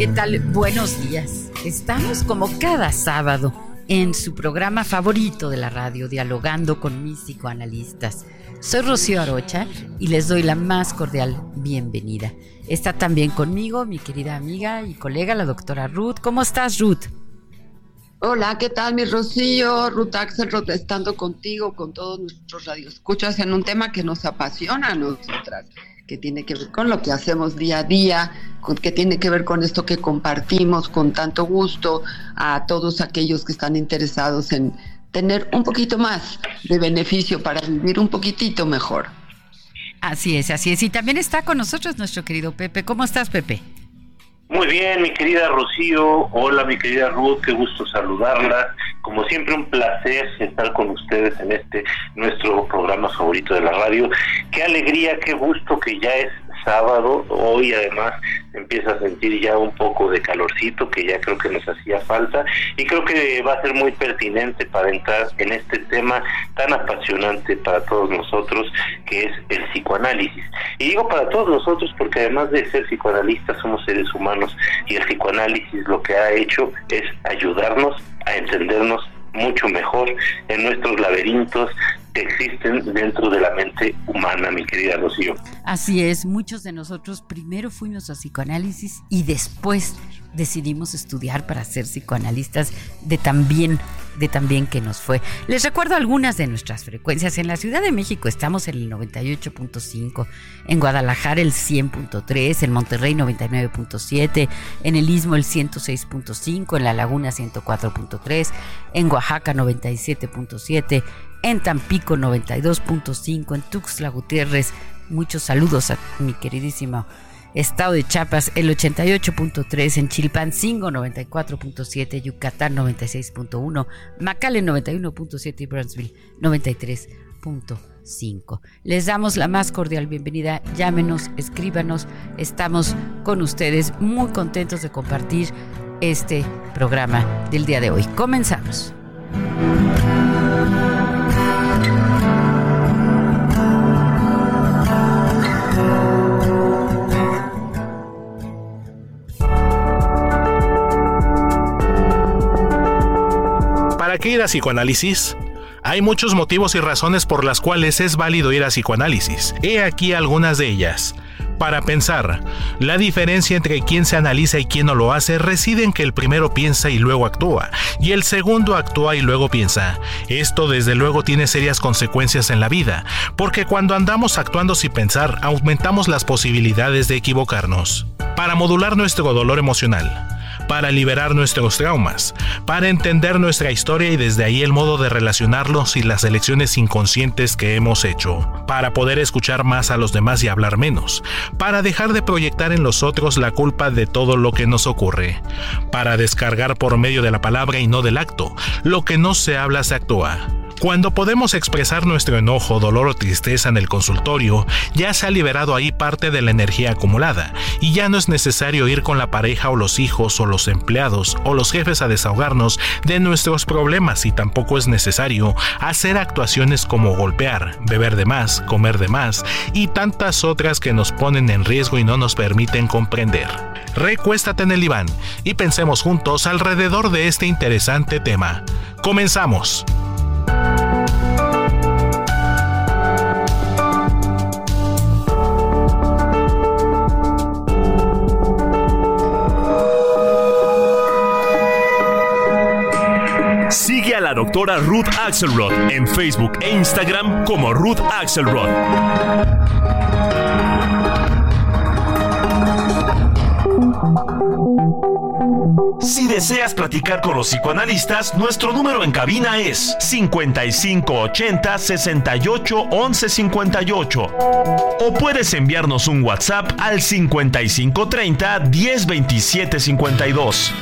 ¿Qué tal? Buenos días. Estamos como cada sábado en su programa favorito de la radio, dialogando con mis psicoanalistas. Soy Rocío Arocha y les doy la más cordial bienvenida. Está también conmigo mi querida amiga y colega, la doctora Ruth. ¿Cómo estás, Ruth? Hola, ¿qué tal, mi Rocío? Ruth Axelrod, estando contigo, con todos nuestros radioescuchas en un tema que nos apasiona a nosotras, que tiene que ver con lo que hacemos día a día, que tiene que ver con esto que compartimos con tanto gusto a todos aquellos que están interesados en tener un poquito más de beneficio para vivir un poquitito mejor. Así es, así es. Y también está con nosotros nuestro querido Pepe. ¿Cómo estás, Pepe? Muy bien, mi querida Rocío. Hola, mi querida Ruth. Qué gusto saludarla. Como siempre, un placer estar con ustedes en este nuestro programa favorito de la radio. Qué alegría, qué gusto que ya es sábado. Hoy, además, empieza a sentir ya un poco de calorcito que ya creo que nos hacía falta. Y creo que va a ser muy pertinente para entrar en este tema tan apasionante para todos nosotros, que es el psicoanálisis. Y digo para todos nosotros porque además de ser psicoanalistas somos seres humanos y el psicoanálisis lo que ha hecho es ayudarnos a entendernos mucho mejor en nuestros laberintos existen dentro de la mente humana, mi querida Rocío. Así es, muchos de nosotros primero fuimos a psicoanálisis y después decidimos estudiar para ser psicoanalistas de tan bien, de tan bien que nos fue. Les recuerdo algunas de nuestras frecuencias. En la Ciudad de México estamos en el 98.5, en Guadalajara el 100.3, en Monterrey 99.7, en el Istmo el 106.5, en La Laguna 104.3, en Oaxaca 97.7, en Tampico 92.5, en Tuxtla Gutiérrez. Muchos saludos a mi queridísimo Estado de Chiapas el 88.3, en Chilpancingo 94.7, Yucatán 96.1, Macale 91.7 y Brownsville 93.5. Les damos la más cordial bienvenida, llámenos, escríbanos, estamos con ustedes muy contentos de compartir este programa del día de hoy. Comenzamos. Qué ir a psicoanálisis? Hay muchos motivos y razones por las cuales es válido ir a psicoanálisis. He aquí algunas de ellas. Para pensar, la diferencia entre quien se analiza y quien no lo hace reside en que el primero piensa y luego actúa, y el segundo actúa y luego piensa. Esto desde luego tiene serias consecuencias en la vida, porque cuando andamos actuando sin pensar aumentamos las posibilidades de equivocarnos. Para modular nuestro dolor emocional, para liberar nuestros traumas, para entender nuestra historia y desde ahí el modo de relacionarlos y las elecciones inconscientes que hemos hecho, para poder escuchar más a los demás y hablar menos, para dejar de proyectar en los otros la culpa de todo lo que nos ocurre, para descargar por medio de la palabra y no del acto, lo que no se habla se actúa Cuando podemos expresar nuestro enojo, dolor o tristeza en el consultorio, ya se ha liberado ahí parte de la energía acumulada y ya no es necesario ir con la pareja o los hijos o los empleados o los jefes a desahogarnos de nuestros problemas y tampoco es necesario hacer actuaciones como golpear, beber de más, comer de más y tantas otras que nos ponen en riesgo y no nos permiten comprender. Recuéstate en el diván y pensemos juntos alrededor de este interesante tema. Comenzamos. Doctora Ruth Axelrod en Facebook e Instagram como Ruth Axelrod. Si deseas platicar con los psicoanalistas, nuestro número en cabina es 5580 68 11 58. O puedes enviarnos un WhatsApp al 5530 10 27 52.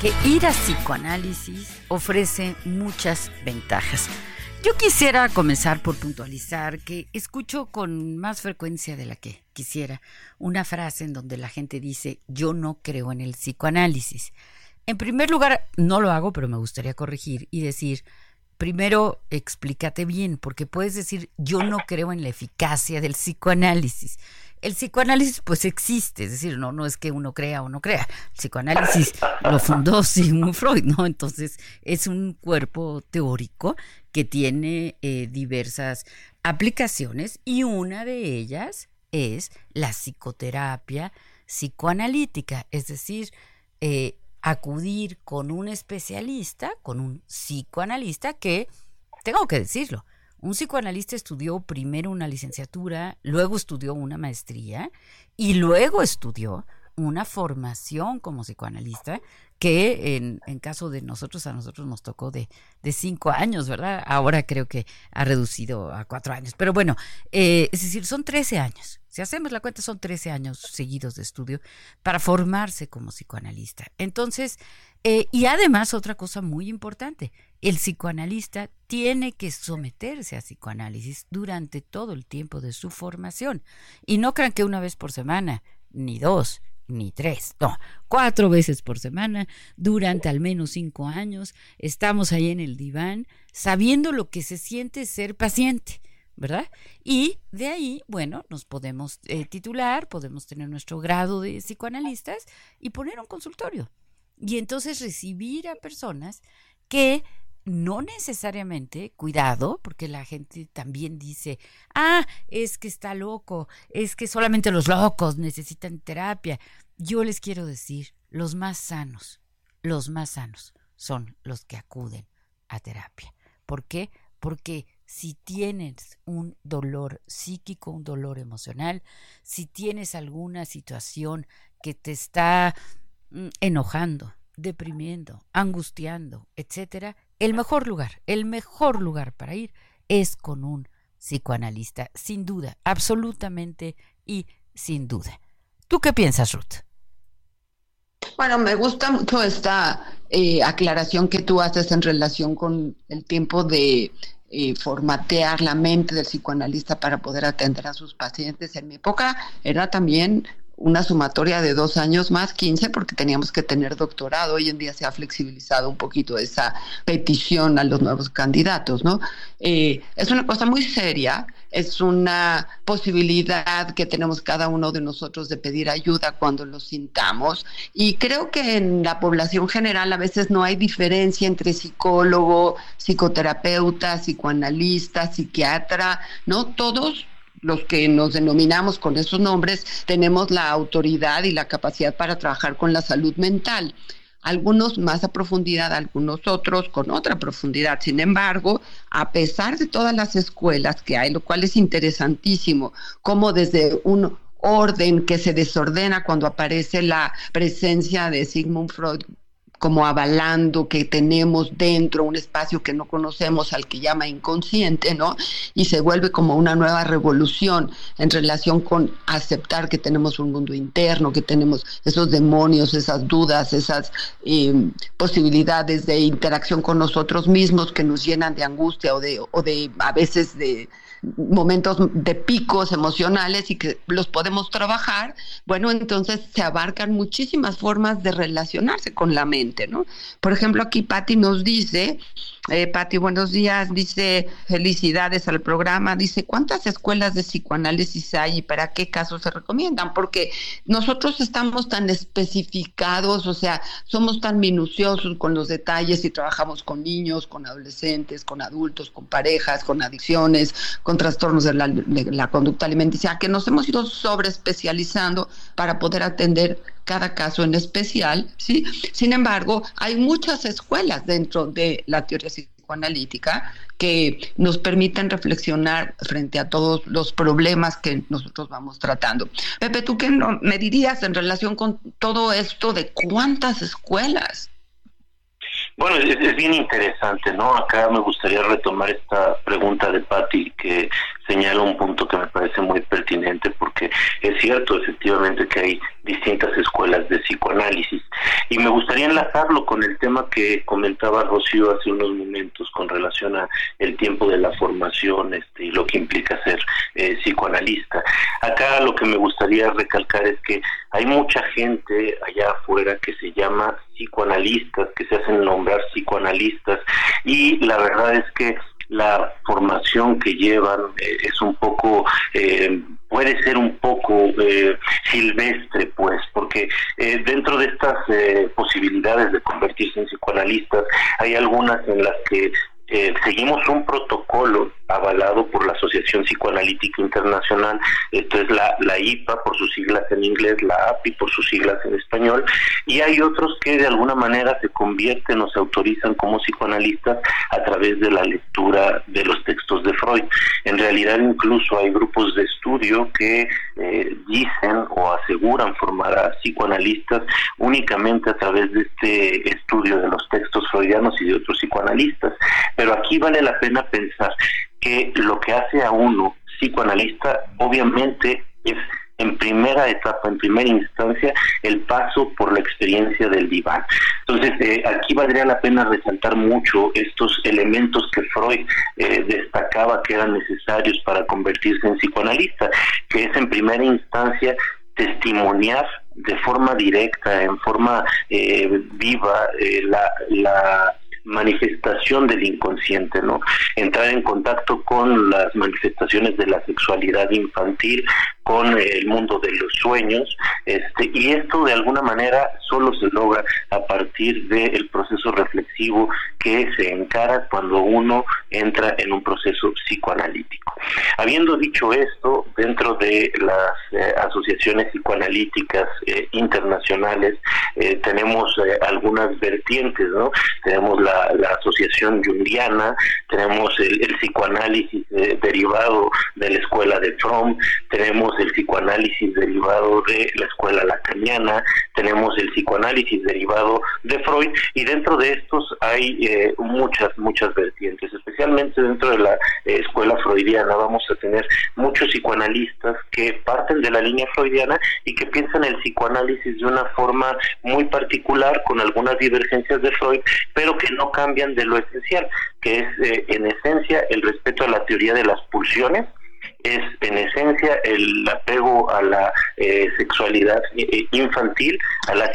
Que ir a psicoanálisis ofrece muchas ventajas. Yo quisiera comenzar por puntualizar que escucho con más frecuencia de la que quisiera una frase en donde la gente dice yo no creo en el psicoanálisis. En primer lugar, no lo hago, pero me gustaría corregir y decir, primero explícate bien, porque puedes decir yo no creo en la eficacia del psicoanálisis el psicoanálisis pues existe, es decir, no, no es que uno crea o no crea. El psicoanálisis lo fundó Sigmund Freud, ¿no? Entonces es un cuerpo teórico que tiene eh, diversas aplicaciones y una de ellas es la psicoterapia psicoanalítica, es decir, eh, acudir con un especialista, con un psicoanalista que, tengo que decirlo, un psicoanalista estudió primero una licenciatura, luego estudió una maestría y luego estudió una formación como psicoanalista que en, caso de nosotros, a nosotros nos tocó de, de, cinco años, ¿verdad? Ahora creo que ha reducido a cuatro años. Pero bueno, eh, es decir, son 13 años. Si hacemos la cuenta, son 13 años seguidos de estudio para formarse como psicoanalista. Entonces, eh, y además otra cosa muy importante, el psicoanalista tiene que someterse a psicoanálisis durante todo el tiempo de su formación. Y no crean que una vez por semana, ni dos, ni tres, no, cuatro veces por semana, durante al menos cinco años, estamos ahí en el diván, sabiendo lo que se siente ser paciente, ¿verdad? Y de ahí, bueno, nos podemos eh, titular, podemos tener nuestro grado de psicoanalistas y poner un consultorio. Y entonces recibir a personas que no necesariamente, cuidado, porque la gente también dice, ah, es que está loco, es que solamente los locos necesitan terapia. Yo les quiero decir, los más sanos, los más sanos son los que acuden a terapia. ¿Por qué? Porque si tienes un dolor psíquico, un dolor emocional, si tienes alguna situación que te está enojando, deprimiendo, angustiando, etcétera, el mejor lugar, el mejor lugar para ir es con un psicoanalista, sin duda, absolutamente y sin duda. ¿Tú qué piensas, Ruth? Bueno, me gusta mucho esta eh, aclaración que tú haces en relación con el tiempo de eh, formatear la mente del psicoanalista para poder atender a sus pacientes. En mi época era también una sumatoria de dos años más 15 porque teníamos que tener doctorado. Hoy en día se ha flexibilizado un poquito esa petición a los nuevos candidatos, ¿no? Eh, es una cosa muy seria, es una posibilidad que tenemos cada uno de nosotros de pedir ayuda cuando lo sintamos y creo que en la población general a veces no hay diferencia entre psicólogo, psicoterapeuta, psicoanalista, psiquiatra, ¿no? Todos los que nos denominamos con esos nombres tenemos la autoridad y la capacidad para trabajar con la salud mental. Algunos más a profundidad, algunos otros con otra profundidad. Sin embargo, a pesar de todas las escuelas que hay, lo cual es interesantísimo, como desde un orden que se desordena cuando aparece la presencia de Sigmund Freud como avalando que tenemos dentro un espacio que no conocemos al que llama inconsciente, ¿no? Y se vuelve como una nueva revolución en relación con aceptar que tenemos un mundo interno, que tenemos esos demonios, esas dudas, esas eh, posibilidades de interacción con nosotros mismos que nos llenan de angustia o de, o de a veces de momentos de picos emocionales y que los podemos trabajar, bueno, entonces se abarcan muchísimas formas de relacionarse con la mente, ¿no? Por ejemplo, aquí Patti nos dice, eh, Patti, buenos días, dice felicidades al programa, dice, ¿cuántas escuelas de psicoanálisis hay y para qué casos se recomiendan? Porque nosotros estamos tan especificados, o sea, somos tan minuciosos con los detalles y trabajamos con niños, con adolescentes, con adultos, con parejas, con adicciones, con trastornos de la, conducta alimenticia, que nos hemos ido sobre especializando para poder atender cada caso en especial, ¿sí? Sin embargo, hay muchas escuelas dentro de la teoría psicoanalítica que nos permiten reflexionar frente a todos los problemas que nosotros vamos tratando. Pepe, ¿tú qué me dirías en relación con todo esto de cuántas escuelas? Bueno, es, bien interesante, ¿no? Acá me gustaría retomar esta pregunta de Patti que señala un punto que me parece muy pertinente porque es cierto efectivamente que hay distintas escuelas de psicoanálisis y me gustaría enlazarlo con el tema que comentaba Rocío hace unos momentos con relación a el tiempo de la formación este, y lo que implica ser eh, psicoanalista. Acá lo que me gustaría recalcar es que hay mucha gente allá afuera que se llama psicoanalistas, que se hacen nombrar psicoanalistas. Y la verdad es que la formación que llevan eh, es un poco, eh, puede ser un poco eh, silvestre, pues, porque dentro de estas posibilidades de convertirse en psicoanalistas, hay algunas en las que seguimos un protocolo avalado por la Asociación Psicoanalítica Internacional, esto es la, la IPA por sus siglas en inglés, la API por sus siglas en español, y hay otros que de alguna manera se convierten o se autorizan como psicoanalistas a través de la lectura de los textos de Freud. En realidad incluso hay grupos de estudio que eh, dicen o aseguran formar a psicoanalistas únicamente a través de este estudio de los textos freudianos y de otros psicoanalistas. Pero aquí vale la pena pensar que lo que hace a uno psicoanalista obviamente es en primera etapa, en primera instancia, el paso por la experiencia del diván. Entonces, eh, aquí valdría la pena resaltar mucho estos elementos que Freud eh, destacaba que eran necesarios para convertirse en psicoanalista, que es en primera instancia testimoniar de forma directa, en forma eh, viva, la, la manifestación del inconsciente, ¿no? Entrar en contacto con las manifestaciones de la sexualidad infantil, con el mundo de los sueños, este, y esto de alguna manera solo se logra a partir del proceso reflexivo que se encara cuando uno entra en un proceso psicoanalítico. Habiendo dicho esto, dentro de las eh, asociaciones psicoanalíticas eh, internacionales eh, tenemos algunas vertientes, ¿no? Tenemos la, asociación jungiana, tenemos el, el psicoanálisis derivado de la escuela de Trump, tenemos el psicoanálisis derivado de la escuela lacaniana, tenemos el psicoanálisis derivado de Freud y dentro de estos hay eh, muchas, muchas vertientes, especialmente dentro de la eh, escuela freudiana. Vamos a tener muchos psicoanalistas que parten de la línea freudiana y que piensan el psicoanálisis de una forma muy particular con algunas divergencias de Freud, pero que no cambian de lo esencial, que es eh, en esencia el respeto a la teoría de las pulsiones, es en esencia el apego a la eh, sexualidad eh, infantil, a la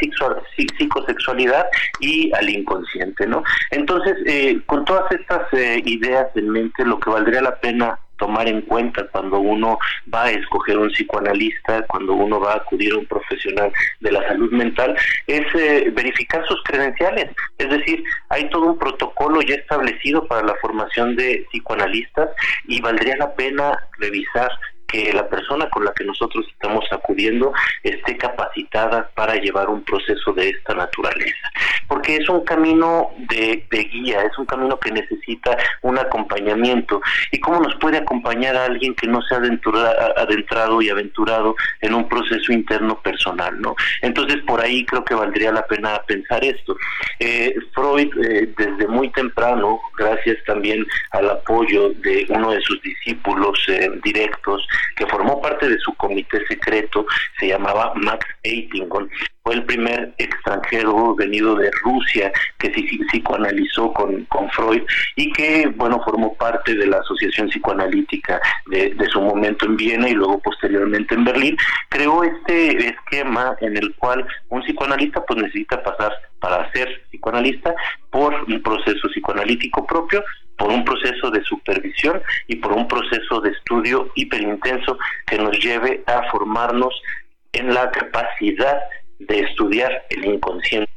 psicosexualidad y al inconsciente, ¿no? Entonces, eh, con todas estas ideas en mente, lo que valdría la pena tomar en cuenta cuando uno va a escoger un psicoanalista, cuando uno va a acudir a un profesional de la salud mental, es eh, verificar sus credenciales. Es decir, hay todo un protocolo ya establecido para la formación de psicoanalistas y valdría la pena revisar que la persona con la que nosotros estamos acudiendo esté capacitada para llevar un proceso de esta naturaleza. Porque es un camino de, guía, es un camino que necesita un acompañamiento. ¿Y cómo nos puede acompañar alguien que no se ha adentrado y aventurado en un proceso interno personal? ¿no? Entonces, por ahí creo que valdría la pena pensar esto. Eh, Freud, eh, desde muy temprano, gracias también al apoyo de uno de sus discípulos eh, directos, que formó parte de su comité secreto, se llamaba Max Eitingon, fue el primer extranjero venido de Rusia que psicoanalizó con, con Freud y que, bueno, formó parte de la Asociación Psicoanalítica de, de, su momento en Viena y luego posteriormente en Berlín, creó este esquema en el cual un psicoanalista pues necesita pasar para ser psicoanalista por un proceso psicoanalítico propio, por un proceso de supervisión y por un proceso de estudio hiperintenso que nos lleve a formarnos en la capacidad de estudiar el inconsciente.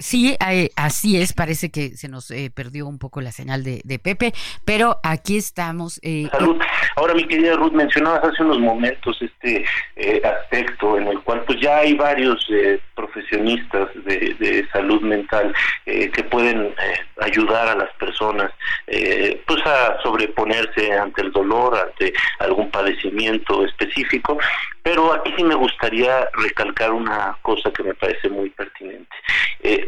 Sí, eh, así es, parece que se nos eh, perdió un poco la señal de, Pepe, pero aquí estamos. Eh, Salud. Ahora, mi querida Ruth, mencionabas hace unos momentos este aspecto en el cual pues ya hay varios profesionistas de, salud mental que pueden ayudar a las personas pues a sobreponerse ante el dolor, ante algún padecimiento específico, pero aquí sí me gustaría recalcar una cosa que me parece muy pertinente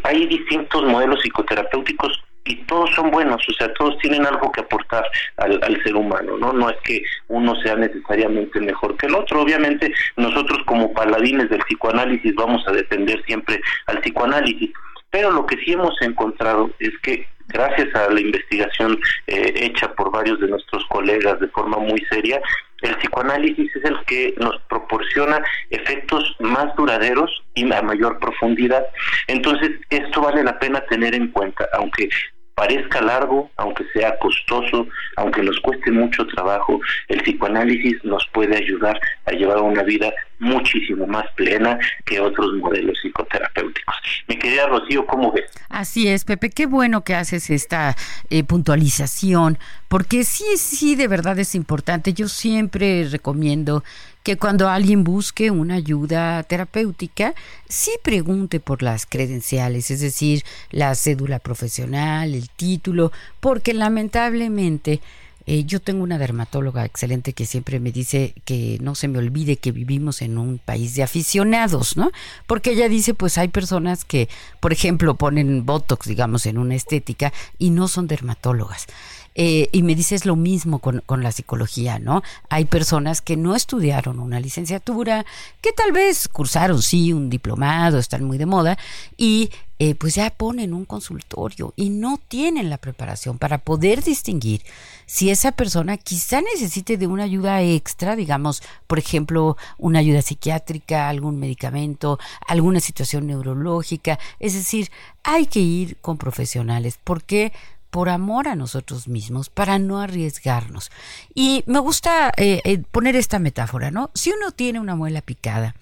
hay distintos modelos psicoterapéuticos y todos son buenos, o sea, todos tienen algo que aportar al, ser humano, ¿no? No es que uno sea necesariamente mejor que el otro. Obviamente, nosotros como paladines del psicoanálisis vamos a defender siempre al psicoanálisis, pero lo que sí hemos encontrado es que gracias a la investigación eh, hecha por varios de nuestros colegas de forma muy seria, el psicoanálisis es el que nos proporciona efectos más duraderos y a mayor profundidad. Entonces, esto vale la pena tener en cuenta, aunque parezca largo, aunque sea costoso, aunque nos cueste mucho trabajo, el psicoanálisis nos puede ayudar a llevar una vida muchísimo más plena que otros modelos psicoterapéuticos. Mi querida Rocío, ¿cómo ves? Así es, Pepe, qué bueno que haces esta eh, puntualización, porque sí, sí, de verdad es importante. Yo siempre recomiendo que cuando alguien busque una ayuda terapéutica, sí pregunte por las credenciales, es decir, la cédula profesional, el título, porque lamentablemente eh, yo tengo una dermatóloga excelente que siempre me dice que no se me olvide que vivimos en un país de aficionados, ¿no? Porque ella dice, pues hay personas que, por ejemplo, ponen Botox, digamos, en una estética y no son dermatólogas. Eh, y me dices lo mismo con, con, la psicología, ¿no? Hay personas que no estudiaron una licenciatura, que tal vez cursaron, sí, un diplomado, están muy de moda, y eh, pues ya ponen un consultorio y no tienen la preparación para poder distinguir si esa persona quizá necesite de una ayuda extra, digamos, por ejemplo, una ayuda psiquiátrica, algún medicamento, alguna situación neurológica. Es decir, hay que ir con profesionales. porque por amor a nosotros mismos, para no arriesgarnos. Y me gusta eh, eh, poner esta metáfora, ¿no? Si uno tiene una muela picada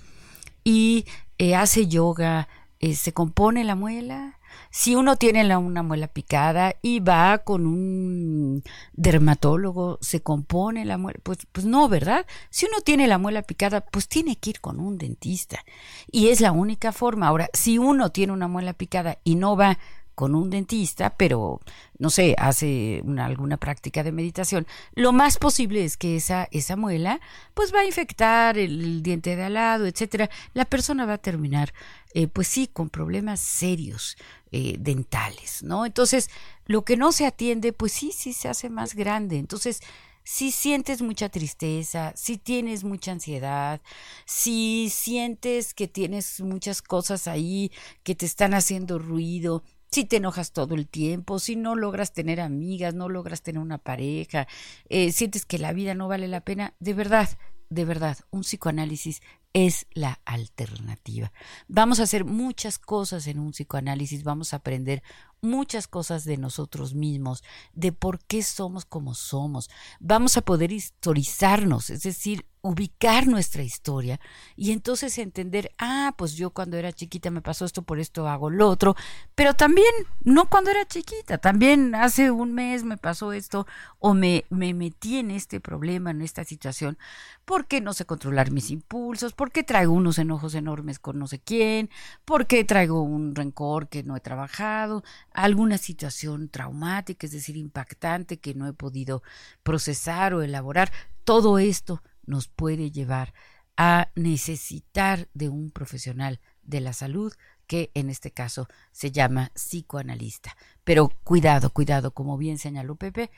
y eh, hace yoga, se compone la muela. Si uno tiene una muela picada y va con un dermatólogo, se compone la muela, pues, pues no, ¿verdad? Si uno tiene la muela picada, pues tiene que ir con un dentista. Y es la única forma. Ahora, si uno tiene una muela picada y no va con un dentista, pero no sé, hace una, alguna práctica de meditación, lo más posible es que esa, esa muela pues va a infectar el, diente de al lado, etcétera. La persona va a terminar, eh, pues sí, con problemas serios eh, dentales, ¿no? Entonces, lo que no se atiende, pues sí, sí se hace más grande. Entonces, si sientes mucha tristeza, si tienes mucha ansiedad, si sientes que tienes muchas cosas ahí que te están haciendo ruido, si te enojas todo el tiempo, si no logras tener amigas, no logras tener una pareja, eh, sientes que la vida no vale la pena, de verdad, de verdad, un psicoanálisis es la alternativa. Vamos a hacer muchas cosas en un psicoanálisis, vamos a aprender muchas cosas de nosotros mismos, de por qué somos como somos. Vamos a poder historizarnos, es decir, ubicar nuestra historia y entonces entender, ah, pues yo cuando era chiquita me pasó esto, por esto hago lo otro, pero también no cuando era chiquita, también hace un mes me pasó esto o me, me metí en este problema, en esta situación, porque no sé controlar mis impulsos, porque traigo unos enojos enormes con no sé quién, porque traigo un rencor que no he trabajado, alguna situación traumática, es decir, impactante que no he podido procesar o elaborar, todo esto nos puede llevar a necesitar de un profesional de la salud que en este caso se llama psicoanalista. Pero cuidado, cuidado, como bien señaló Pepe,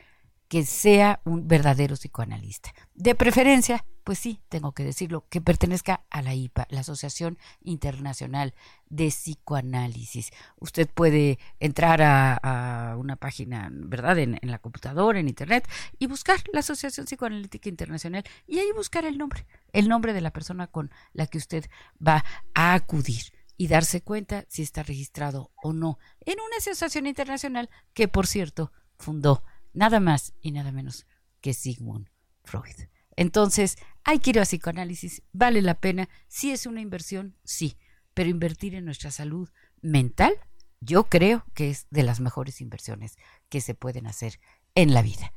que sea un verdadero psicoanalista. De preferencia, pues sí, tengo que decirlo, que pertenezca a la IPA, la Asociación Internacional de Psicoanálisis. Usted puede entrar a, una página, ¿verdad?, en, en, la computadora, en Internet, y buscar la Asociación Psicoanalítica Internacional y ahí buscar el nombre, el nombre de la persona con la que usted va a acudir y darse cuenta si está registrado o no en una asociación internacional que, por cierto, fundó nada más y nada menos que Sigmund Freud. Entonces, hay que ir a psicoanálisis, vale la pena, si es una inversión, sí, pero invertir en nuestra salud mental, yo creo que es de las mejores inversiones que se pueden hacer en la vida.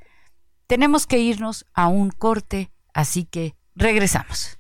Tenemos que irnos a un corte, así que regresamos.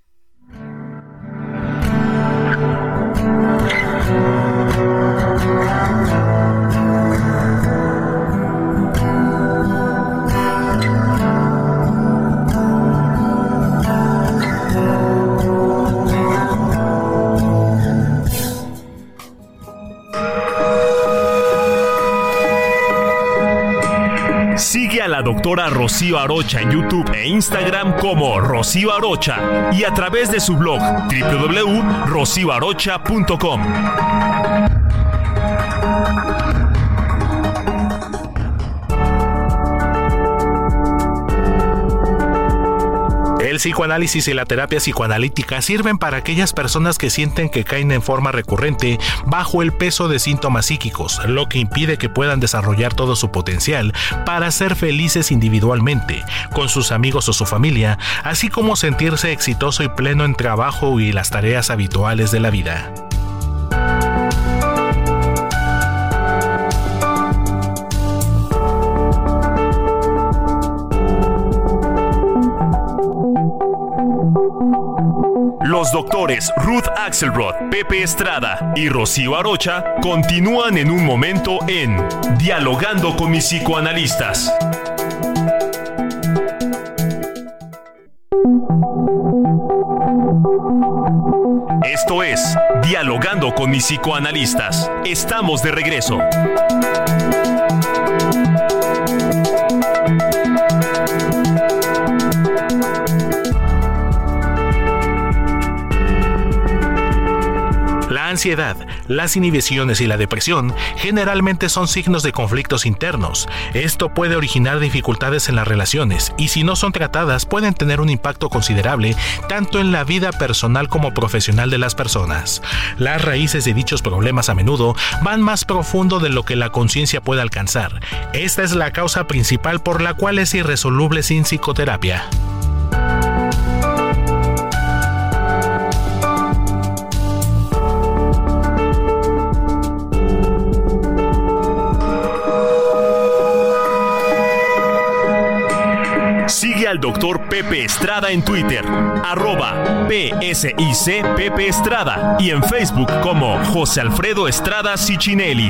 A la doctora Rocío Arocha en YouTube e Instagram como Rocío Arocha y a través de su blog www.rocioarocha.com. El psicoanálisis y la terapia psicoanalítica sirven para aquellas personas que sienten que caen en forma recurrente bajo el peso de síntomas psíquicos, lo que impide que puedan desarrollar todo su potencial para ser felices individualmente, con sus amigos o su familia, así como sentirse exitoso y pleno en trabajo y las tareas habituales de la vida. Los doctores Ruth Axelrod, Pepe Estrada y Rocío Arocha continúan en un momento en Dialogando con mis psicoanalistas. Esto es Dialogando con mis psicoanalistas. Estamos de regreso. Ansiedad, las inhibiciones y la depresión generalmente son signos de conflictos internos. Esto puede originar dificultades en las relaciones y si no son tratadas pueden tener un impacto considerable tanto en la vida personal como profesional de las personas. Las raíces de dichos problemas a menudo van más profundo de lo que la conciencia puede alcanzar. Esta es la causa principal por la cual es irresoluble sin psicoterapia. Doctor Pepe Estrada en Twitter, arroba PSIC Pepe Estrada y en Facebook como José Alfredo Estrada Cicinelli.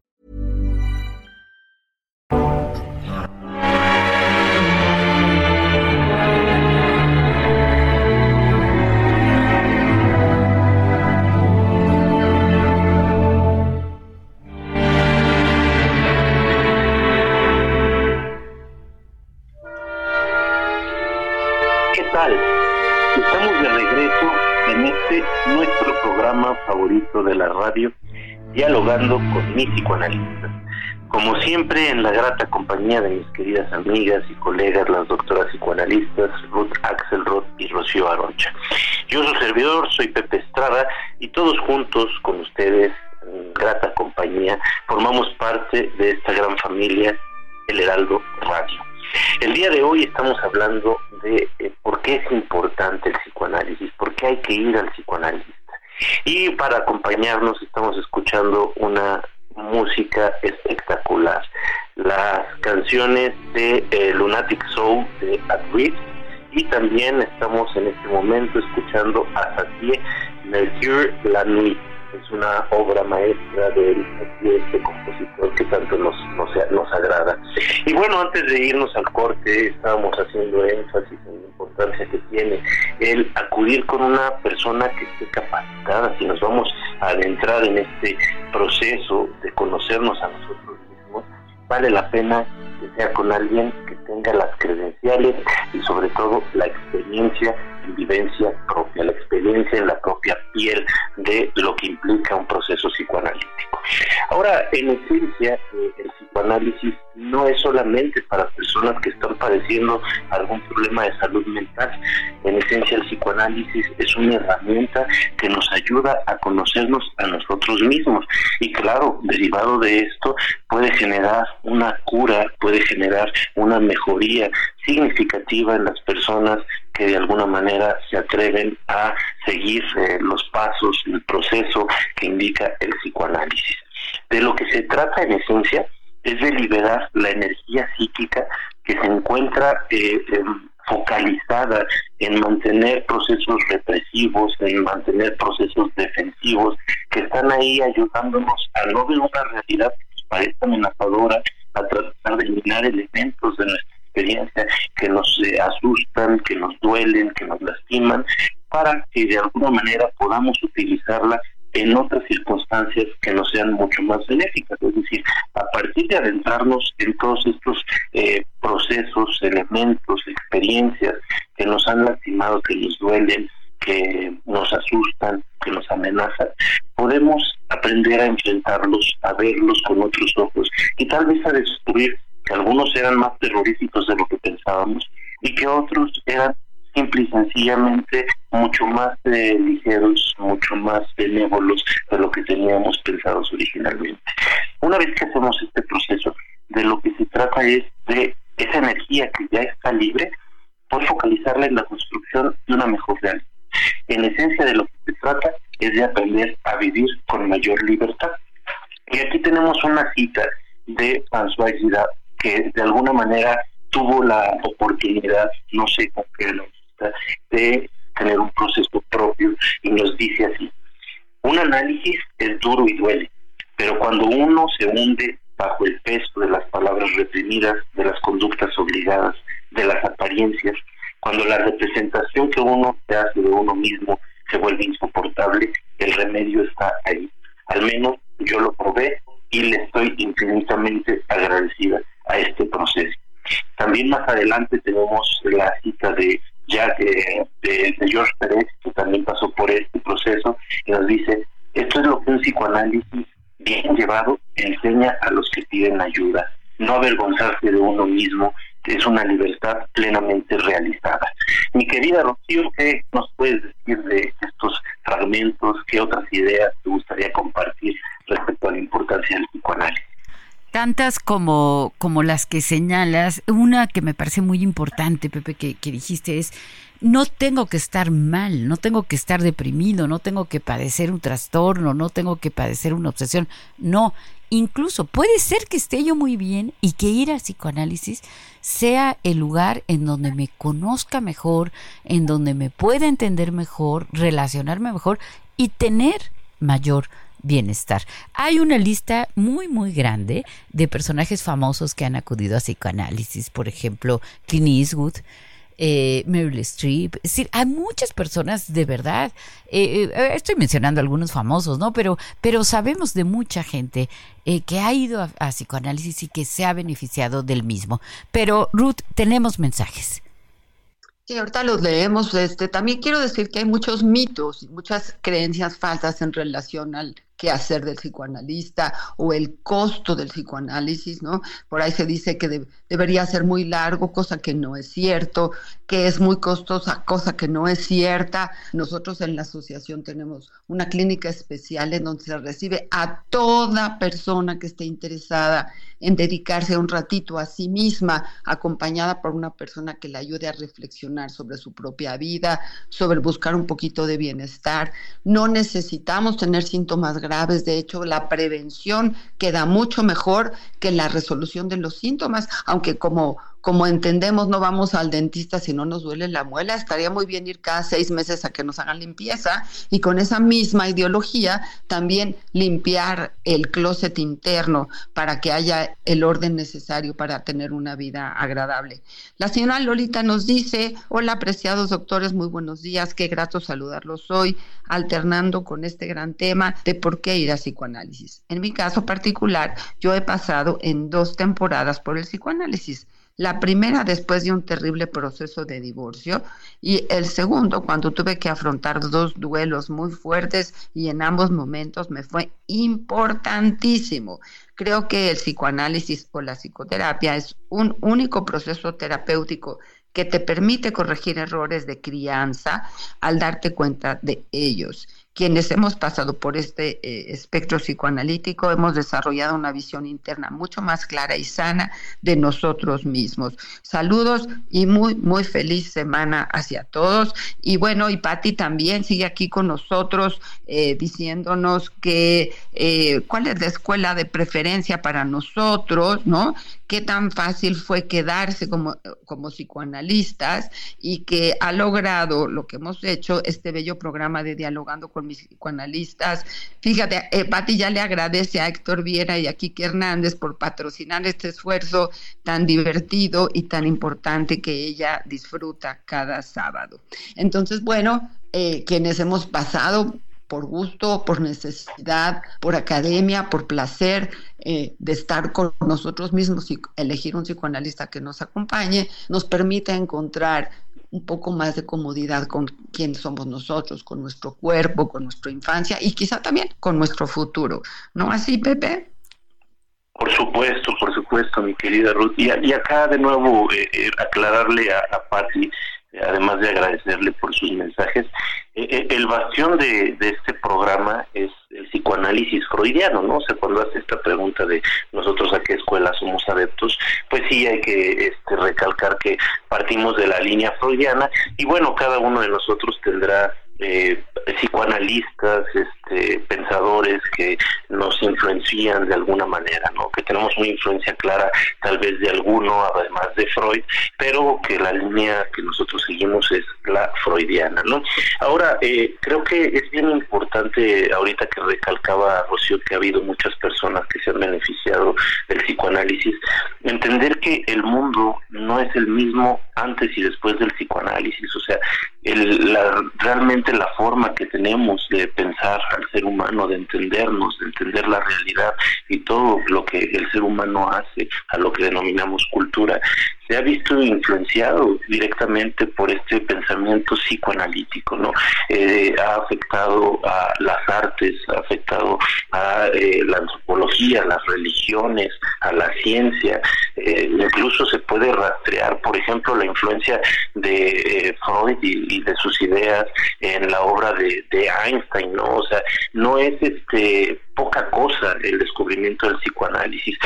dialogando con mis psicoanalistas. Como siempre, en la grata compañía de mis queridas amigas y colegas, las doctoras psicoanalistas Ruth Axelrod y Rocío Arocha. Yo, su servidor, soy Pepe Estrada y todos juntos con ustedes, en grata compañía, formamos parte de esta gran familia, el Heraldo Radio. El día de hoy estamos hablando de eh, por qué es importante el psicoanálisis, por qué hay que ir al psicoanalista. Y para acompañarnos estamos escuchando una música espectacular. Las canciones de eh, Lunatic Soul de At y también estamos en este momento escuchando a Satie Mercure La Nuit. Es una obra maestra de este compositor que tanto nos, nos, nos agrada. Y bueno, antes de irnos al corte, estábamos haciendo énfasis en importancia que tiene el acudir con una persona que esté capacitada. Si nos vamos a adentrar en este proceso de conocernos a nosotros mismos, vale la pena que sea con alguien que tenga las credenciales y sobre todo la experiencia vivencia propia, la experiencia en la propia piel de lo que implica un proceso psicoanalítico. Ahora, en esencia, eh, el psicoanálisis no es solamente para personas que están padeciendo algún problema de salud mental. En esencia, el psicoanálisis es una herramienta que nos ayuda a conocernos a nosotros mismos. Y claro, derivado de esto, puede generar una cura, puede generar una mejoría significativa en las personas que de alguna manera se atreven a seguir eh, los pasos, el proceso que indica el psicoanálisis. De lo que se trata en esencia es de liberar la energía psíquica que se encuentra eh, focalizada en mantener procesos represivos, en mantener procesos defensivos, que están ahí ayudándonos a no ver una realidad que parezca amenazadora, a tratar de eliminar elementos de nuestra experiencia que nos eh, asustan, que nos duelen, que nos lastiman, para que de alguna manera podamos utilizarla en otras circunstancias que nos sean mucho más benéficas. Es decir, a partir de adentrarnos en todos estos eh, procesos, elementos, experiencias que nos han lastimado, que nos duelen, que nos asustan, que nos amenazan, podemos aprender a enfrentarlos, a verlos con otros ojos y tal vez a descubrir que algunos eran más terroríficos de lo que pensábamos y que otros eran simple y sencillamente mucho más eh, ligeros, mucho más benévolos de lo que teníamos pensados originalmente. Una vez que hacemos este proceso, de lo que se trata es de esa energía que ya está libre, por focalizarla en la construcción de una mejor realidad. En esencia de lo que se trata es de aprender a vivir con mayor libertad. Y aquí tenemos una cita de François Girard que de alguna manera tuvo la oportunidad, no sé con qué de tener un proceso propio y nos dice así, un análisis es duro y duele, pero cuando uno se hunde bajo el peso de las palabras reprimidas, de las conductas obligadas, de las apariencias, cuando la representación que uno se hace de uno mismo se vuelve insoportable, el remedio está ahí. Al menos yo lo probé y le estoy infinitamente agradecida a este proceso. También más adelante tenemos la cita de ya de, de, George Pérez, que también pasó por este proceso, y nos dice, esto es lo que un psicoanálisis bien llevado enseña a los que piden ayuda. No avergonzarse de uno mismo es una libertad plenamente realizada. Mi querida Rocío, ¿qué nos puedes decir de estos fragmentos? ¿Qué otras ideas te gustaría compartir respecto a la importancia del psicoanálisis? Tantas como, como las que señalas. Una que me parece muy importante, Pepe, que, que dijiste es, no tengo que estar mal, no tengo que estar deprimido, no tengo que padecer un trastorno, no tengo que padecer una obsesión. No, incluso puede ser que esté yo muy bien y que ir al psicoanálisis sea el lugar en donde me conozca mejor, en donde me pueda entender mejor, relacionarme mejor y tener mayor bienestar. Hay una lista muy, muy grande de personajes famosos que han acudido a psicoanálisis, por ejemplo, Clint Eastwood, eh, Meryl Streep. Es decir, hay muchas personas de verdad. Eh, eh, estoy mencionando algunos famosos, ¿no? Pero, pero sabemos de mucha gente que ha ido a, psicoanálisis y que se ha beneficiado del mismo. Pero, Ruth, tenemos mensajes. Sí, ahorita los leemos. Este, también quiero decir que hay muchos mitos muchas creencias falsas en relación al qué hacer del psicoanalista o el costo del psicoanálisis, ¿no? Por ahí se dice que de- debería ser muy largo, cosa que no es cierto, que es muy costosa, cosa que no es cierta. Nosotros en la asociación tenemos una clínica especial en donde se recibe a toda persona que esté interesada en dedicarse un ratito a sí misma, acompañada por una persona que le ayude a reflexionar sobre su propia vida, sobre buscar un poquito de bienestar. No necesitamos tener síntomas graves, de hecho la prevención queda mucho mejor que la resolución de los síntomas, aunque como como entendemos, no vamos al dentista si no nos duele la muela, estaría muy bien ir cada seis meses a que nos hagan limpieza y con esa misma ideología también limpiar el closet interno para que haya el orden necesario para tener una vida agradable. La señora Lolita nos dice, hola apreciados doctores, muy buenos días, qué grato saludarlos hoy, alternando con este gran tema de por qué ir a psicoanálisis. En mi caso particular, yo he pasado en dos temporadas por el psicoanálisis. La primera después de un terrible proceso de divorcio y el segundo cuando tuve que afrontar dos duelos muy fuertes y en ambos momentos me fue importantísimo. Creo que el psicoanálisis o la psicoterapia es un único proceso terapéutico que te permite corregir errores de crianza al darte cuenta de ellos. Quienes hemos pasado por este eh, espectro psicoanalítico hemos desarrollado una visión interna mucho más clara y sana de nosotros mismos. Saludos y muy, muy feliz semana hacia todos. Y bueno, y Patti también sigue aquí con nosotros eh, diciéndonos que eh, cuál es la escuela de preferencia para nosotros, ¿no? Qué tan fácil fue quedarse como, como psicoanalistas y que ha logrado lo que hemos hecho, este bello programa de dialogando con mis psicoanalistas. Fíjate, eh, Pati ya le agradece a Héctor Viera y a Kike Hernández por patrocinar este esfuerzo tan divertido y tan importante que ella disfruta cada sábado. Entonces, bueno, eh, quienes hemos pasado por gusto, por necesidad, por academia, por placer eh, de estar con nosotros mismos y elegir un psicoanalista que nos acompañe, nos permite encontrar un poco más de comodidad con quién somos nosotros, con nuestro cuerpo, con nuestra infancia y quizá también con nuestro futuro. ¿No así, Pepe? Por supuesto, por supuesto, mi querida Ruth. Y, acá de nuevo eh, eh, aclararle a, a Patti, además de agradecerle por sus mensajes, eh, el bastión de, de, este programa es el psicoanálisis freudiano, ¿no? O sea, cuando hace esta pregunta de nosotros a qué escuela somos adeptos, pues sí hay que este, recalcar que partimos de la línea freudiana y bueno, cada uno de nosotros tendrá eh, psicoanalistas, este, pensadores que nos influencian de alguna manera, ¿no? Que tenemos una influencia clara, tal vez de alguno, además de Freud, pero que la línea que nosotros seguimos es la freudiana, ¿no? Ahora, eh, creo que es bien importante, ahorita que recalcaba Rocío, que ha habido muchas personas que se han beneficiado del psicoanálisis, entender que el mundo no es el mismo antes y después del psicoanálisis, o sea, el, la, realmente la forma que tenemos de pensar al ser humano, de entendernos, de entender la realidad y todo lo que el ser humano hace, a lo que denominamos cultura, se ha visto influenciado directamente por este pensamiento psicoanalítico, ¿no? Eh, ha afectado a las artes, ha afectado a eh, la antropología, las religiones, a la ciencia, eh, incluso se puede rastrear, por ejemplo, la influencia de Freud y, de sus ideas en la obra de, de Einstein, ¿no? O sea, no es este poca cosa el descubrimiento del psicoanálisis.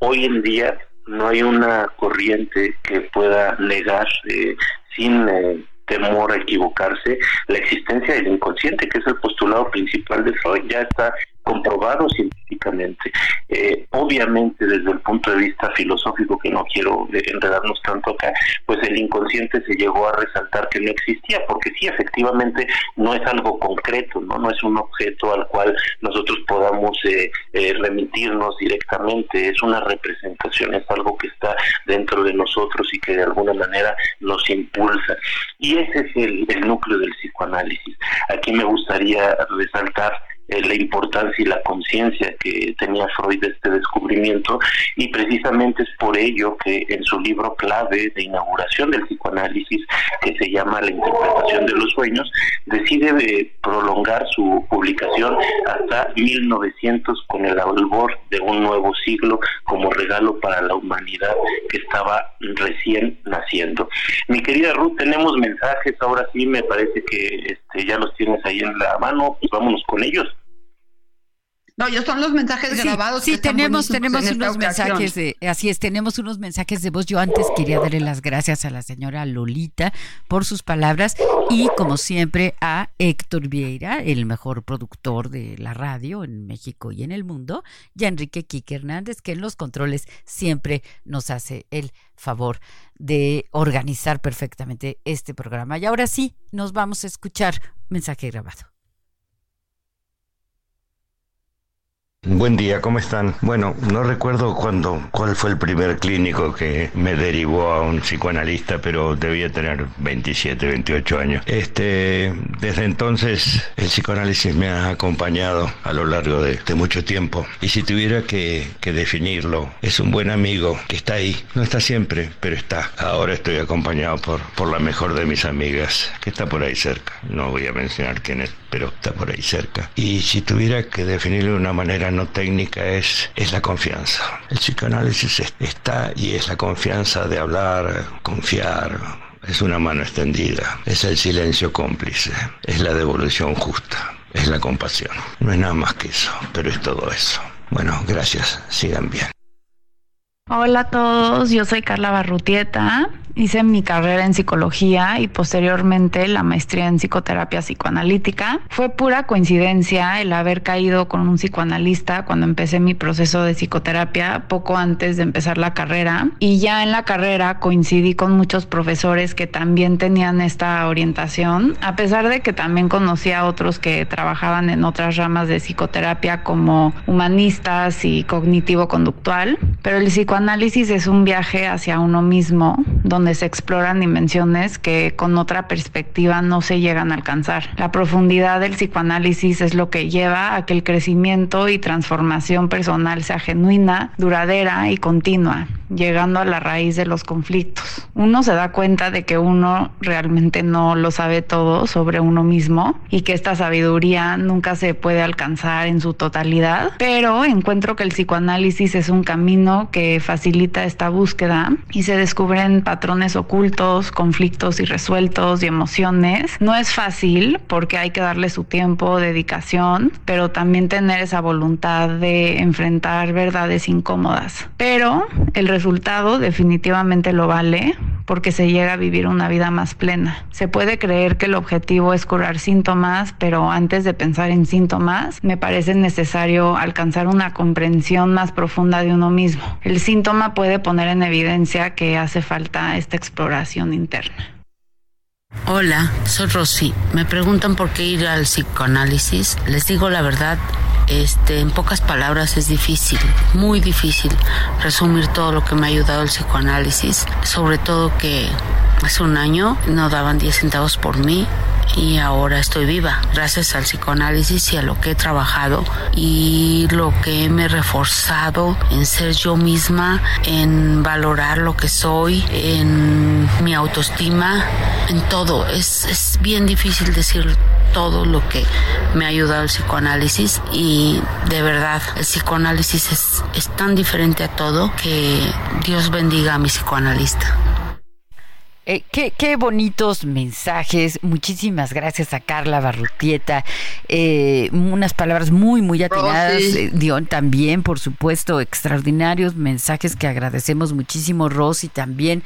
Hoy en día no hay una corriente que pueda negar eh, sin eh, temor a equivocarse la existencia del inconsciente, que es el postulado principal de Freud, ya está comprobado científicamente. Eh, obviamente desde el punto de vista filosófico, que no quiero enredarnos tanto acá, pues el inconsciente se llegó a resaltar que no existía, porque sí, efectivamente no es algo concreto, no, no es un objeto al cual nosotros podamos eh, eh, remitirnos directamente, es una representación, es algo que está dentro de nosotros y que de alguna manera nos impulsa. Y ese es el, el núcleo del psicoanálisis. Aquí me gustaría resaltar eh, la importancia y la conciencia que tenía Freud de este descubrimiento y precisamente es por ello que en su libro clave de inauguración del psicoanálisis que se llama La interpretación de los sueños decide eh, prolongar su publicación hasta 1900 con el albor de un nuevo siglo como regalo para la humanidad que estaba recién naciendo. Mi querida Ruth, tenemos mensajes, ahora sí me parece que este, ya los tienes ahí en la mano, pues vámonos con ellos. No, ya son los mensajes grabados. Sí, tenemos, tenemos unos mensajes de, así es, tenemos unos mensajes de voz. Yo antes quería darle las gracias a la señora Lolita por sus palabras y como siempre a Héctor Vieira, el mejor productor de la radio en México y en el mundo, y a Enrique Quique Hernández, que en los controles siempre nos hace el favor de organizar perfectamente este programa. Y ahora sí, nos vamos a escuchar mensaje grabado. Buen día, ¿cómo están? Bueno, no recuerdo cuándo, cuál fue el primer clínico que me derivó a un psicoanalista, pero debía tener 27, 28 años. Este, desde entonces el psicoanálisis me ha acompañado a lo largo de, mucho tiempo. Y si tuviera que, definirlo, es un buen amigo que está ahí. No está siempre, pero está. Ahora estoy acompañado por, por la mejor de mis amigas, que está por ahí cerca. No voy a mencionar quién es, pero está por ahí cerca. Y si tuviera que definirlo de una manera no técnica es, es la confianza. El psicoanálisis está y es la confianza de hablar, confiar, es una mano extendida, es el silencio cómplice, es la devolución justa, es la compasión. No es nada más que eso, pero es todo eso. Bueno, gracias, sigan bien. Hola a todos, yo soy Carla Barrutieta Hice mi carrera en psicología y posteriormente la maestría en psicoterapia psicoanalítica. Fue pura coincidencia el haber caído con un psicoanalista cuando empecé mi proceso de psicoterapia poco antes de empezar la carrera y ya en la carrera coincidí con muchos profesores que también tenían esta orientación, a pesar de que también conocía a otros que trabajaban en otras ramas de psicoterapia como humanistas y cognitivo-conductual, pero el psicoanálisis es un viaje hacia uno mismo donde donde se exploran dimensiones que con otra perspectiva no se llegan a alcanzar. La profundidad del psicoanálisis es lo que lleva a que el crecimiento y transformación personal sea genuina, duradera y continua, llegando a la raíz de los conflictos. Uno se da cuenta de que uno realmente no lo sabe todo sobre uno mismo y que esta sabiduría nunca se puede alcanzar en su totalidad, pero encuentro que el psicoanálisis es un camino que facilita esta búsqueda y se descubren patrones ocultos, conflictos irresueltos y emociones. No es fácil porque hay que darle su tiempo, dedicación, pero también tener esa voluntad de enfrentar verdades incómodas. Pero el resultado definitivamente lo vale porque se llega a vivir una vida más plena. Se puede creer que el objetivo es curar síntomas, pero antes de pensar en síntomas, me parece necesario alcanzar una comprensión más profunda de uno mismo. El síntoma puede poner en evidencia que hace falta esta exploración interna. Hola, soy Rosy. Me preguntan por qué ir al psicoanálisis. Les digo la verdad, este, en pocas palabras es difícil, muy difícil resumir todo lo que me ha ayudado el psicoanálisis, sobre todo que hace un año no daban 10 centavos por mí y ahora estoy viva gracias al psicoanálisis y a lo que he trabajado y lo que me he reforzado en ser yo misma, en valorar lo que soy, en mi autoestima, en todo. Es, es bien difícil decir todo lo que me ha ayudado el psicoanálisis y de verdad el psicoanálisis es, es tan diferente a todo que Dios bendiga a mi psicoanalista. Eh, qué, bonitos mensajes. Muchísimas gracias a Carla Barrutieta. Eh, unas palabras muy, muy atinadas. Eh, Dion también, por supuesto, extraordinarios mensajes que agradecemos muchísimo. Rosy también.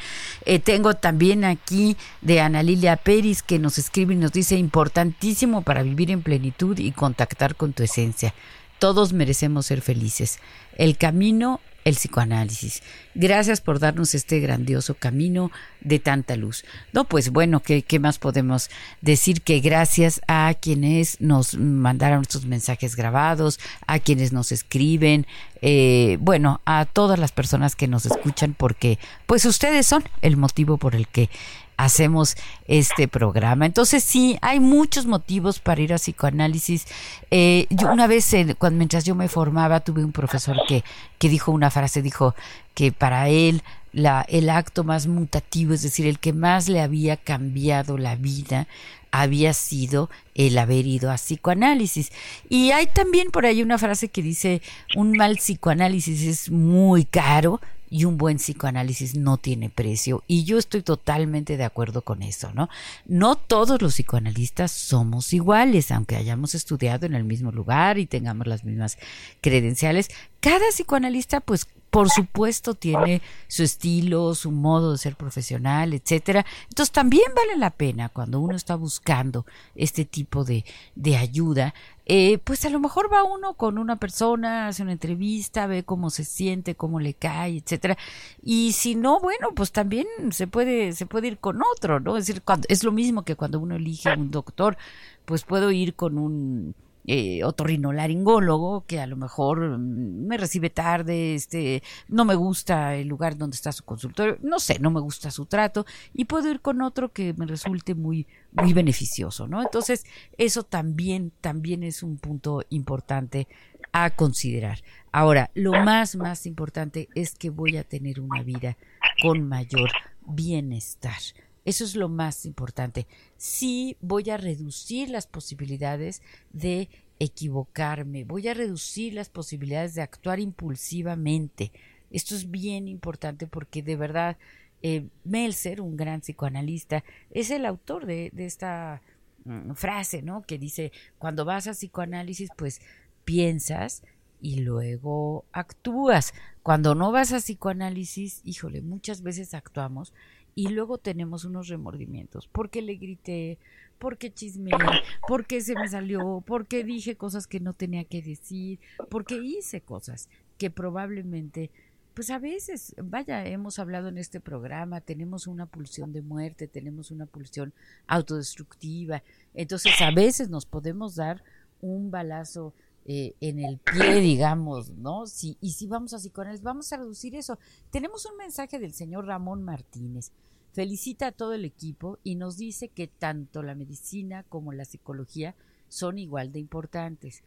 tengo también aquí de Ana Lilia Peris que nos escribe y nos dice importantísimo para vivir en plenitud y contactar con tu esencia. Todos merecemos ser felices. El camino el psicoanálisis. Gracias por darnos este grandioso camino de tanta luz. No, pues bueno, ¿qué, qué más podemos decir? Que gracias a quienes nos mandaron estos mensajes grabados, a quienes nos escriben, eh, bueno, a todas las personas que nos escuchan, porque pues ustedes son el motivo por el que hacemos este programa. Entonces sí, hay muchos motivos para ir a psicoanálisis. Eh, yo una vez, cuando, mientras yo me formaba, tuve un profesor que, que dijo una frase, dijo que para él la, el acto más mutativo, es decir, el que más le había cambiado la vida, había sido el haber ido a psicoanálisis. Y hay también por ahí una frase que dice, un mal psicoanálisis es muy caro, y un buen psicoanálisis no tiene precio. Y yo estoy totalmente de acuerdo con eso, ¿no? No todos los psicoanalistas somos iguales, aunque hayamos estudiado en el mismo lugar y tengamos las mismas credenciales. Cada psicoanalista, pues, por supuesto, tiene su estilo, su modo de ser profesional, etcétera. Entonces, también vale la pena cuando uno está buscando este tipo de, de ayuda, eh, pues a lo mejor va uno con una persona, hace una entrevista, ve cómo se siente, cómo le cae, etcétera. Y si no, bueno, pues también se puede, se puede ir con otro, ¿no? Es decir, cuando, es lo mismo que cuando uno elige un doctor, pues puedo ir con un eh, otorrinolaringólogo que a lo mejor mm, me recibe tarde, este, no me gusta el lugar donde está su consultorio, no sé, no me gusta su trato y puedo ir con otro que me resulte muy muy beneficioso, ¿no? Entonces, eso también también es un punto importante a considerar. Ahora, lo más más importante es que voy a tener una vida con mayor bienestar. Eso es lo más importante. Sí voy a reducir las posibilidades de equivocarme, voy a reducir las posibilidades de actuar impulsivamente. Esto es bien importante porque de verdad eh, Melzer, un gran psicoanalista, es el autor de, de esta mm, frase, ¿no? Que dice, cuando vas a psicoanálisis, pues piensas y luego actúas. Cuando no vas a psicoanálisis, híjole, muchas veces actuamos y luego tenemos unos remordimientos. porque le grité? porque chismeé? porque se me salió? porque dije cosas que no tenía que decir? porque hice cosas que probablemente pues a veces, vaya, hemos hablado en este programa, tenemos una pulsión de muerte, tenemos una pulsión autodestructiva, entonces a veces nos podemos dar un balazo eh, en el pie, digamos, ¿no? Si, y si vamos a psicoanálisis, vamos a reducir eso. Tenemos un mensaje del señor Ramón Martínez felicita a todo el equipo y nos dice que tanto la medicina como la psicología son igual de importantes,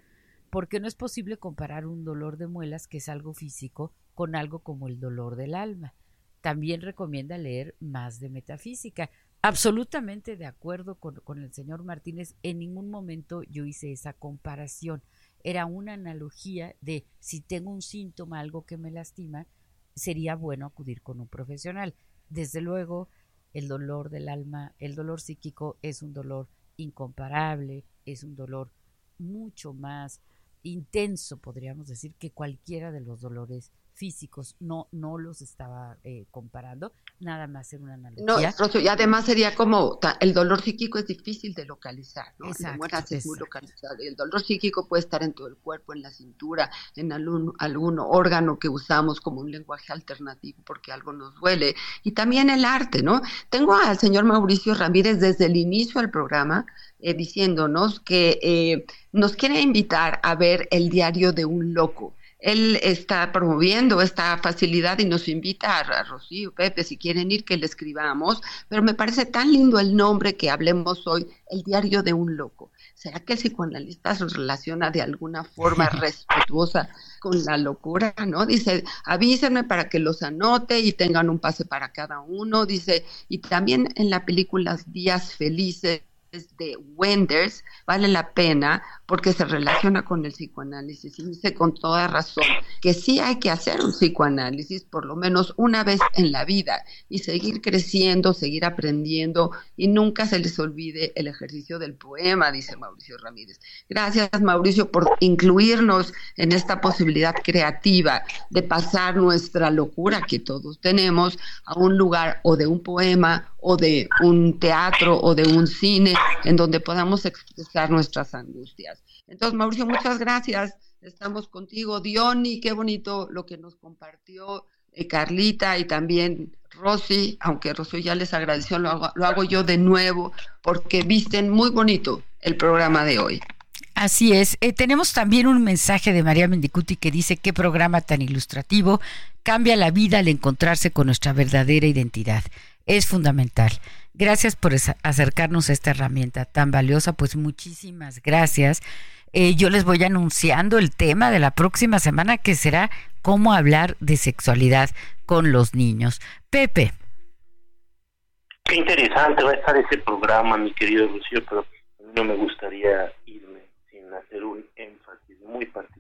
porque no es posible comparar un dolor de muelas, que es algo físico, con algo como el dolor del alma. También recomienda leer más de metafísica. Absolutamente de acuerdo con, con el señor Martínez, en ningún momento yo hice esa comparación. Era una analogía de si tengo un síntoma, algo que me lastima, sería bueno acudir con un profesional. Desde luego, el dolor del alma, el dolor psíquico es un dolor incomparable, es un dolor mucho más intenso, podríamos decir, que cualquiera de los dolores físicos, no, no los estaba eh, comparando, nada más en una analogía. No, y además sería como, el dolor psíquico es difícil de localizar, ¿no? Exacto, es muy localizado. El dolor psíquico puede estar en todo el cuerpo, en la cintura, en algún, algún órgano que usamos como un lenguaje alternativo porque algo nos duele, y también el arte, ¿no? Tengo al señor Mauricio Ramírez desde el inicio del programa, eh, diciéndonos que eh, nos quiere invitar a ver el diario de un loco él está promoviendo esta facilidad y nos invita a, Rocío, Pepe, si quieren ir, que le escribamos, pero me parece tan lindo el nombre que hablemos hoy, el diario de un loco. ¿Será que el psicoanalista se relaciona de alguna forma respetuosa con la locura, no? Dice, avísenme para que los anote y tengan un pase para cada uno, dice, y también en la película Días Felices de Wenders vale la pena porque se relaciona con el psicoanálisis y dice con toda razón que sí hay que hacer un psicoanálisis por lo menos una vez en la vida y seguir creciendo, seguir aprendiendo y nunca se les olvide el ejercicio del poema, dice Mauricio Ramírez. Gracias Mauricio por incluirnos en esta posibilidad creativa de pasar nuestra locura que todos tenemos a un lugar o de un poema o de un teatro o de un cine en donde podamos expresar nuestras angustias. Entonces, Mauricio, muchas gracias. Estamos contigo. Diony, qué bonito lo que nos compartió eh, Carlita y también Rosy, aunque Rosy ya les agradeció, lo hago, lo hago yo de nuevo porque visten muy bonito el programa de hoy. Así es. Eh, tenemos también un mensaje de María Mendicuti que dice qué programa tan ilustrativo cambia la vida al encontrarse con nuestra verdadera identidad. Es fundamental. Gracias por acercarnos a esta herramienta tan valiosa. Pues muchísimas gracias. Eh, yo les voy anunciando el tema de la próxima semana que será cómo hablar de sexualidad con los niños. Pepe. Qué interesante va a estar ese programa, mi querido Lucio, pero no me gustaría irme sin hacer un énfasis muy particular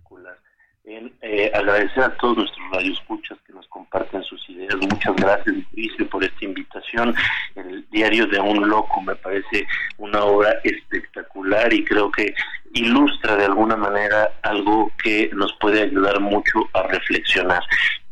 en eh, agradecer a todos nuestros radioescuchas que nos comparten sus ideas. Muchas gracias, Lucio, por esta invitación. El Diario de un Loco me parece una obra espectacular y creo que ilustra de alguna manera algo que nos puede ayudar mucho a reflexionar.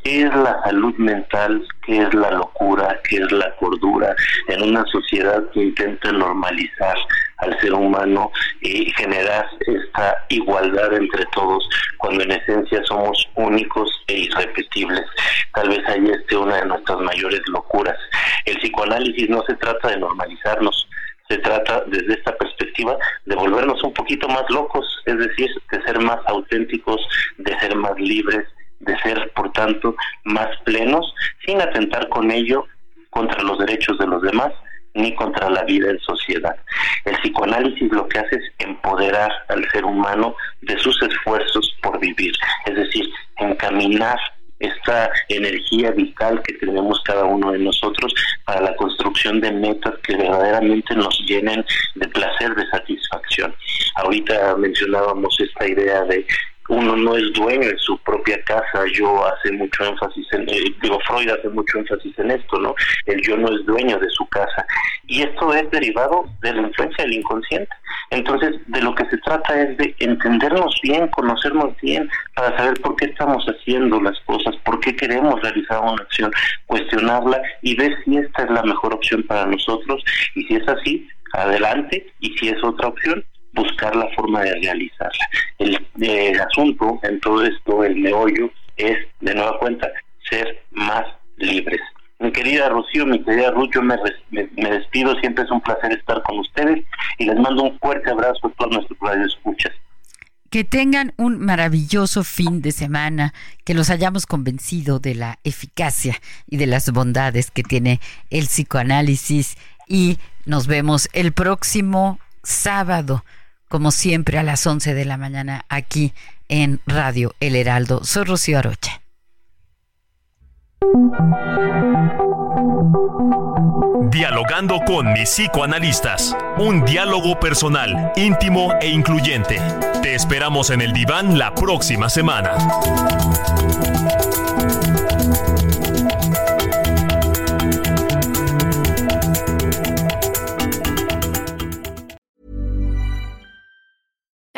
¿Qué es la salud mental? ¿Qué es la locura? ¿Qué es la cordura? En una sociedad que intenta normalizar al ser humano y generar esta igualdad entre todos, cuando en esencia somos únicos e irrepetibles. Tal vez ahí esté una de nuestras mayores locuras. El psicoanálisis no se trata de normalizarnos, se trata desde esta perspectiva de volvernos un poquito más locos, es decir, de ser más auténticos, de ser más libres, de ser, por tanto, más plenos, sin atentar con ello contra los derechos de los demás ni contra la vida en sociedad. El psicoanálisis lo que hace es empoderar al ser humano de sus esfuerzos por vivir, es decir, encaminar esta energía vital que tenemos cada uno de nosotros para la construcción de metas que verdaderamente nos llenen de placer, de satisfacción. Ahorita mencionábamos esta idea de uno no es dueño de su propia casa. Yo hace mucho énfasis en, eh, digo, Freud hace mucho énfasis en esto, ¿no? El yo no es dueño de su casa. Y esto es derivado de la influencia del inconsciente. Entonces, de lo que se trata es de entendernos bien, conocernos bien, para saber por qué estamos haciendo las cosas, por qué queremos realizar una acción, cuestionarla y ver si esta es la mejor opción para nosotros. Y si es así, adelante. Y si es otra opción, buscar la forma de realizarla. El, asunto en todo esto, el meollo, es, de nueva cuenta, ser más libres. Mi querida Rocío, mi querida Ruth, yo me, despido, siempre es un placer estar con ustedes y les mando un fuerte abrazo a todos nuestros radioescuchas. Que tengan un maravilloso fin de semana, que los hayamos convencido de la eficacia y de las bondades que tiene el psicoanálisis y nos vemos el próximo sábado como siempre, a las 11 de la mañana aquí en Radio El Heraldo. Soy Rocío Arocha. Dialogando con mis psicoanalistas. Un diálogo personal, íntimo e incluyente. Te esperamos en el diván la próxima semana.